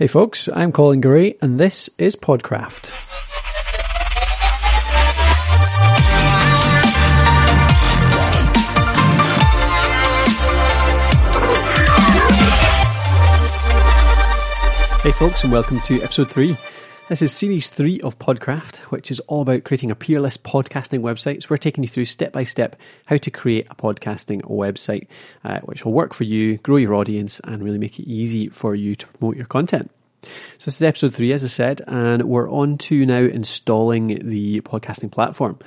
Hey folks, I'm Colin Gray and this is Podcraft. Hey folks and welcome to episode 3. This is series 3 of Podcraft, which is all about creating a peerless podcasting website. So we're taking you through step by step how to create a podcasting website, uh, which will work for you, grow your audience, and really make it easy for you to promote your content. So this is episode three, as I said, and we're on to now installing the podcasting platform.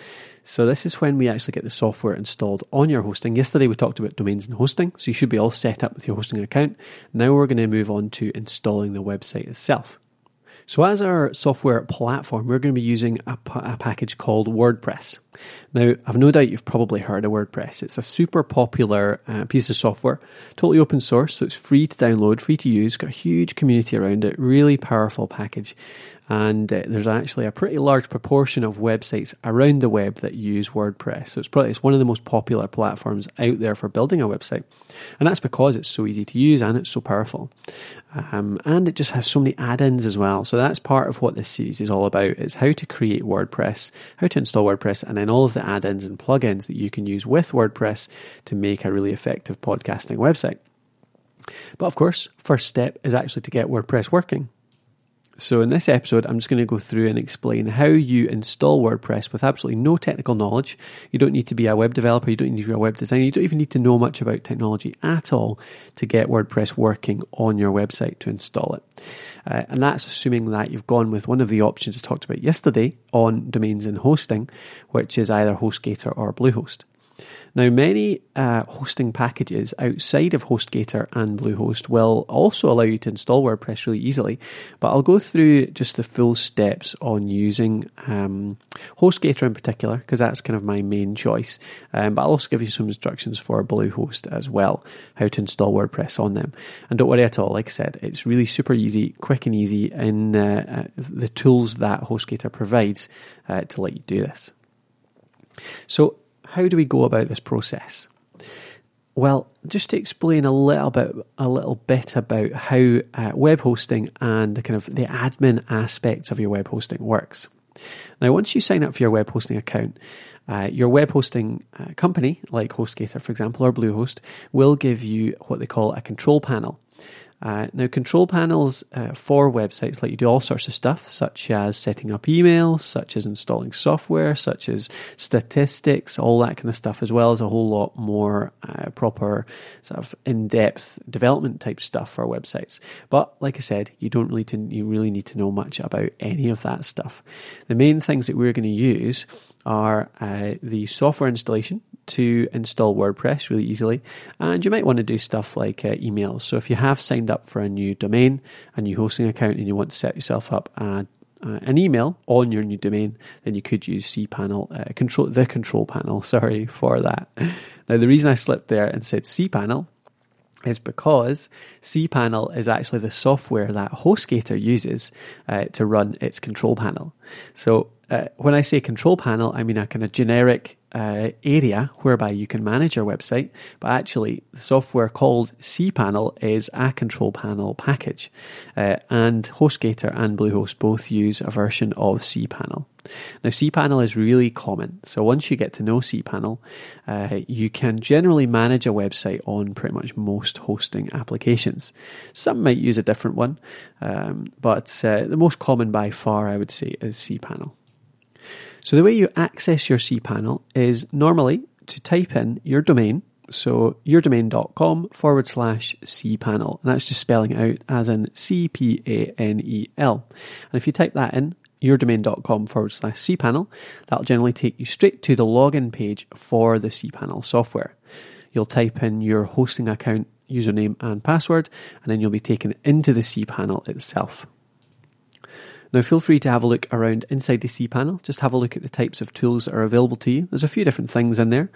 So this is when we actually get the software installed on your hosting. Yesterday we talked about domains and hosting, so you should be all set up with your hosting account. Now we're going to move on to installing the website itself. So, as our software platform, we're going to be using a, package called WordPress. Now, I've no doubt you've probably heard of WordPress. It's a super popular uh, piece of software, totally open source, so it's free to download, free to use, got a huge community around it, really powerful package and uh, there's actually a pretty large proportion of websites around the web that use WordPress. So it's probably it's one of the most popular platforms out there for building a website, and that's because it's so easy to use and it's so powerful, um, and it just has so many add-ins as well. So that's part of what this series is all about: is how to create WordPress, how to install WordPress, and then all of the add-ins and plugins that you can use with WordPress to make a really effective podcasting website. But of course, first step is actually to get WordPress working. So, in this episode, I'm just going to go through and explain how you install WordPress with absolutely no technical knowledge. You don't need to be a web developer, you don't need to be a web designer, you don't even need to know much about technology at all to get WordPress working on your website to install it. Uh, and that's assuming that you've gone with one of the options I talked about yesterday on domains and hosting, which is either HostGator or Bluehost. Now, many uh, hosting packages outside of HostGator and Bluehost will also allow you to install WordPress really easily, but I'll go through just the full steps on using um, HostGator in particular, because that's kind of my main choice. Um, but I'll also give you some instructions for Bluehost as well, how to install WordPress on them. And don't worry at all, like I said, it's really super easy, quick and easy in uh, uh, the tools that HostGator provides uh, to let you do this. So how do we go about this process? Well, just to explain a little bit, a little bit about how uh, web hosting and the kind of the admin aspects of your web hosting works. Now, once you sign up for your web hosting account, uh, your web hosting uh, company, like HostGator, for example, or Bluehost, will give you what they call a control panel. Uh, now, control panels uh, for websites let you do all sorts of stuff, such as setting up emails, such as installing software, such as statistics, all that kind of stuff, as well as a whole lot more uh, proper, sort of in-depth development type stuff for websites. But like I said, you don't really to, you really need to know much about any of that stuff. The main things that we're going to use are uh, the software installation to install WordPress really easily. And you might want to do stuff like uh, emails. So if you have signed up for a new domain, a new hosting account, and you want to set yourself up uh, an email on your new domain, then you could use cPanel, uh, control the control panel. Sorry for that. Now the reason I slipped there and said cPanel is because cPanel is actually the software that HostGator uses uh, to run its control panel. So uh, when I say control panel, I mean a kind of generic uh, area whereby you can manage your website, but actually the software called cPanel is a control panel package. Uh, and HostGator and Bluehost both use a version of cPanel. Now, cPanel is really common. So once you get to know cPanel, uh, you can generally manage a website on pretty much most hosting applications. Some might use a different one, um, but uh, the most common by far, I would say, is cPanel. So the way you access your cPanel is normally to type in your domain, so yourdomain.com forward slash cpanel, and that's just spelling out as in C P A N E L. And if you type that in, yourdomain.com forward slash cpanel, that'll generally take you straight to the login page for the cPanel software. You'll type in your hosting account username and password, and then you'll be taken into the cPanel itself. Now, feel free to have a look around inside the cPanel. Just have a look at the types of tools that are available to you. There's a few different things in there.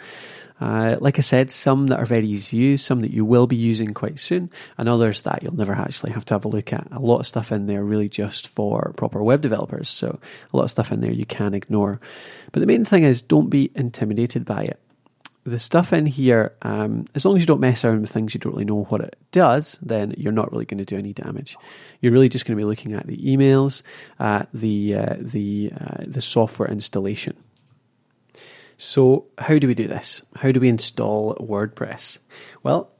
Uh, like I said, some that are very easy to use, some that you will be using quite soon, and others that you'll never actually have to have a look at. A lot of stuff in there really just for proper web developers, so a lot of stuff in there you can ignore. But the main thing is don't be intimidated by it. The stuff in here, um, as long as you don't mess around with things you don't really know what it does, then you're not really going to do any damage. You're really just going to be looking at the emails, uh, the uh, the uh, the software installation. So, how do we do this? How do we install WordPress? Well,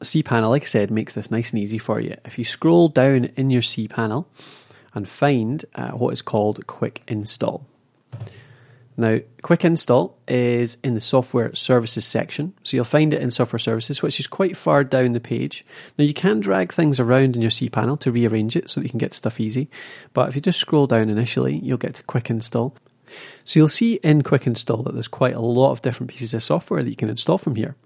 cPanel, like I said, makes this nice and easy for you. If you scroll down in your cPanel and find uh, what is called Quick Install. Now, Quick Install is in the Software Services section. So you'll find it in Software Services, which is quite far down the page. Now, you can drag things around in your cPanel to rearrange it so that you can get stuff easy. But if you just scroll down initially, you'll get to Quick Install. So you'll see in Quick Install that there's quite a lot of different pieces of software that you can install from here.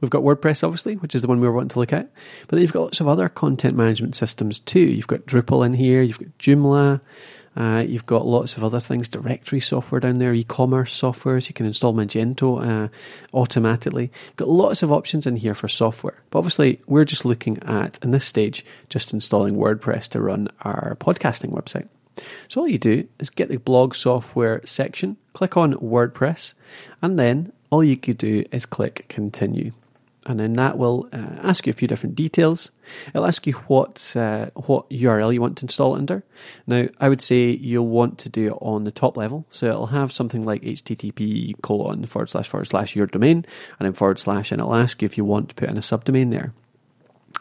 We've got WordPress, obviously, which is the one we were wanting to look at, but you've got lots of other content management systems too. You've got Drupal in here, you've got Joomla, uh, you've got lots of other things, directory software down there, e-commerce softwares. You can install Magento uh, automatically. You've got lots of options in here for software. But obviously, we're just looking at, in this stage, just installing WordPress to run our podcasting website. So all you do is get the blog software section, click on WordPress, and then all you could do is click continue. And then that will uh, ask you a few different details. It'll ask you what uh, what URL you want to install it under. Now, I would say you'll want to do it on the top level, so it'll have something like HTTP colon forward slash forward slash your domain, and then forward slash, and it'll ask you if you want to put in a subdomain there.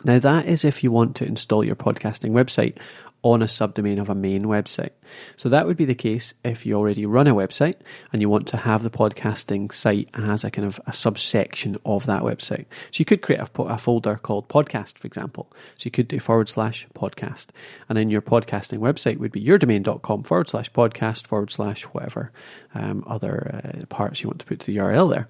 Now, that is if you want to install your podcasting website on a subdomain of a main website. So that would be the case if you already run a website and you want to have the podcasting site as a kind of a subsection of that website. So you could create a, a folder called podcast, for example. So you could do forward slash podcast. And then your podcasting website would be yourdomain.com forward slash podcast forward slash whatever um, other uh, parts you want to put to the URL there.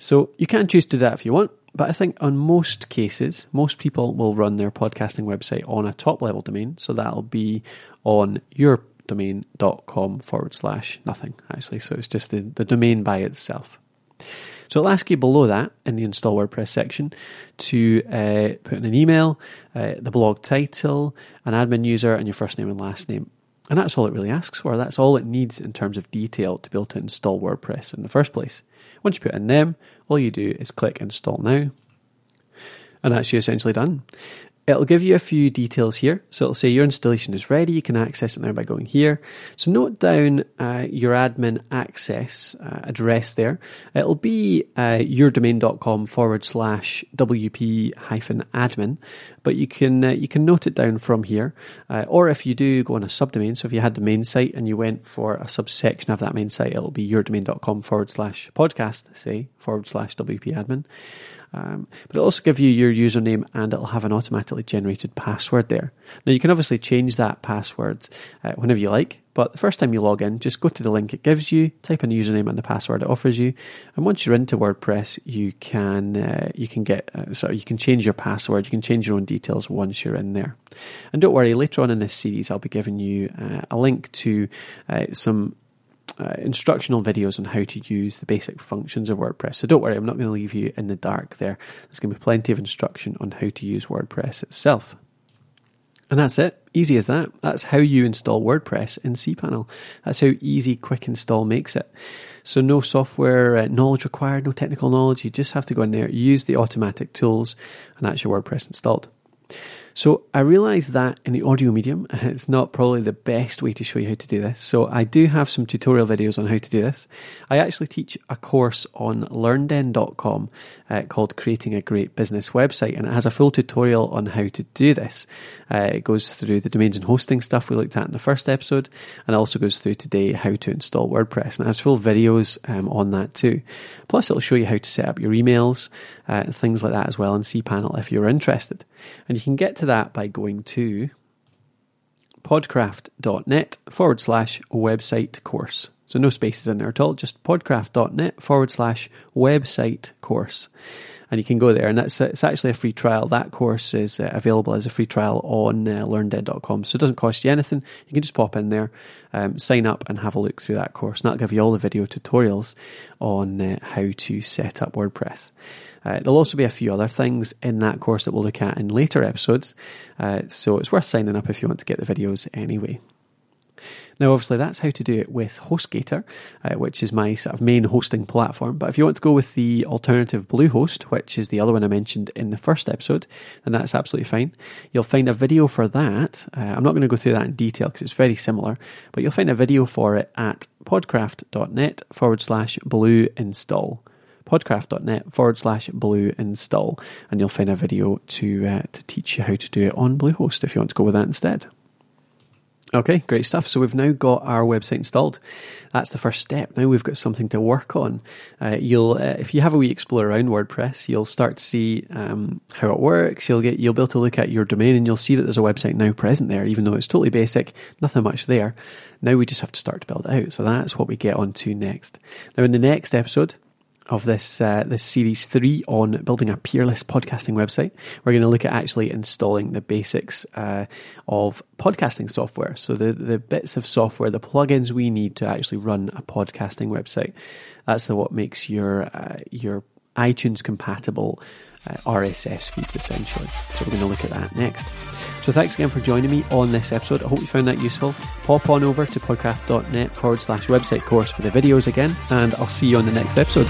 So you can choose to do that if you want. But I think on most cases, most people will run their podcasting website on a top level domain. So that'll be on yourdomain.com forward slash nothing, actually. So it's just the, the domain by itself. So it'll ask you below that in the install WordPress section to uh, put in an email, uh, the blog title, an admin user, and your first name and last name. And that's all it really asks for. That's all it needs in terms of detail to be able to install WordPress in the first place. Once you put in them, all you do is click install now. And that's you essentially done. It'll give you a few details here. So it'll say your installation is ready. You can access it now by going here. So note down uh, your admin access uh, address there. It'll be uh, yourdomain.com forward slash WP hyphen admin, but you can uh, you can note it down from here. Uh, or if you do go on a subdomain, so if you had the main site and you went for a subsection of that main site, it'll be yourdomain.com forward slash podcast, say forward slash WP admin. Um, but it'll also give you your username and it'll have an automatically generated password there. Now, you can obviously change that password uh, whenever you like, but the first time you log in, just go to the link it gives you, type in the username and the password it offers you, and once you're into WordPress, you can uh, you can get uh, so you can change your password, you can change your own details once you're in there. And don't worry, later on in this series, I'll be giving you uh, a link to uh, some uh, instructional videos on how to use the basic functions of WordPress. So don't worry, I'm not going to leave you in the dark there. There's going to be plenty of instruction on how to use WordPress itself. And that's it. Easy as that. That's how you install WordPress in cPanel. That's how easy quick install makes it. So no software uh, knowledge required, no technical knowledge. You just have to go in there, use the automatic tools, and that's your WordPress installed. So I realise that in the audio medium, it's not probably the best way to show you how to do this. So I do have some tutorial videos on how to do this. I actually teach a course on learnden.com uh, called Creating a Great Business Website, and it has a full tutorial on how to do this. Uh, it goes through the domains and hosting stuff we looked at in the first episode, and also goes through today how to install WordPress, and it has full videos um, on that too. Plus, it'll show you how to set up your emails, uh, and things like that as well in cPanel if you're interested. And you can get to that by going to podcraft.net forward slash website course. So no spaces in there at all, just podcraft.net forward slash website course. And you can go there, and that's it's actually a free trial. That course is uh, available as a free trial on uh, learnden.com. So it doesn't cost you anything. You can just pop in there, um, sign up, and have a look through that course. And that'll give you all the video tutorials on uh, how to set up WordPress. Uh, there'll also be a few other things in that course that we'll look at in later episodes, uh, so it's worth signing up if you want to get the videos anyway. Now, obviously, that's how to do it with HostGator, uh, which is my sort of main hosting platform. But if you want to go with the alternative Bluehost, which is the other one I mentioned in the first episode, then that's absolutely fine. You'll find a video for that. Uh, I'm not going to go through that in detail because it's very similar, but you'll find a video for it at podcraft.net forward slash blue install podcraft.net forward slash blue install and you'll find a video to uh, to teach you how to do it on Bluehost if you want to go with that instead. Okay, great stuff. So we've now got our website installed. That's the first step. Now we've got something to work on. Uh, you'll, uh, if you have a wee explore around WordPress, you'll start to see um, how it works. You'll get, you'll be able to look at your domain, and you'll see that there's a website now present there, even though it's totally basic, nothing much there. Now we just have to start to build it out. So that's what we get on to next. Now in the next episode, of this uh, this series three on building a peerless podcasting website. We're going to look at actually installing the basics uh, of podcasting software. So the the bits of software, the plugins we need to actually run a podcasting website. That's the what makes your uh, your iTunes compatible uh, RSS feeds essentially. So we're going to look at that next. So thanks again for joining me on this episode. I hope you found that useful. Pop on over to podcraft.net forward slash website course for the videos again, and I'll see you on the next episode.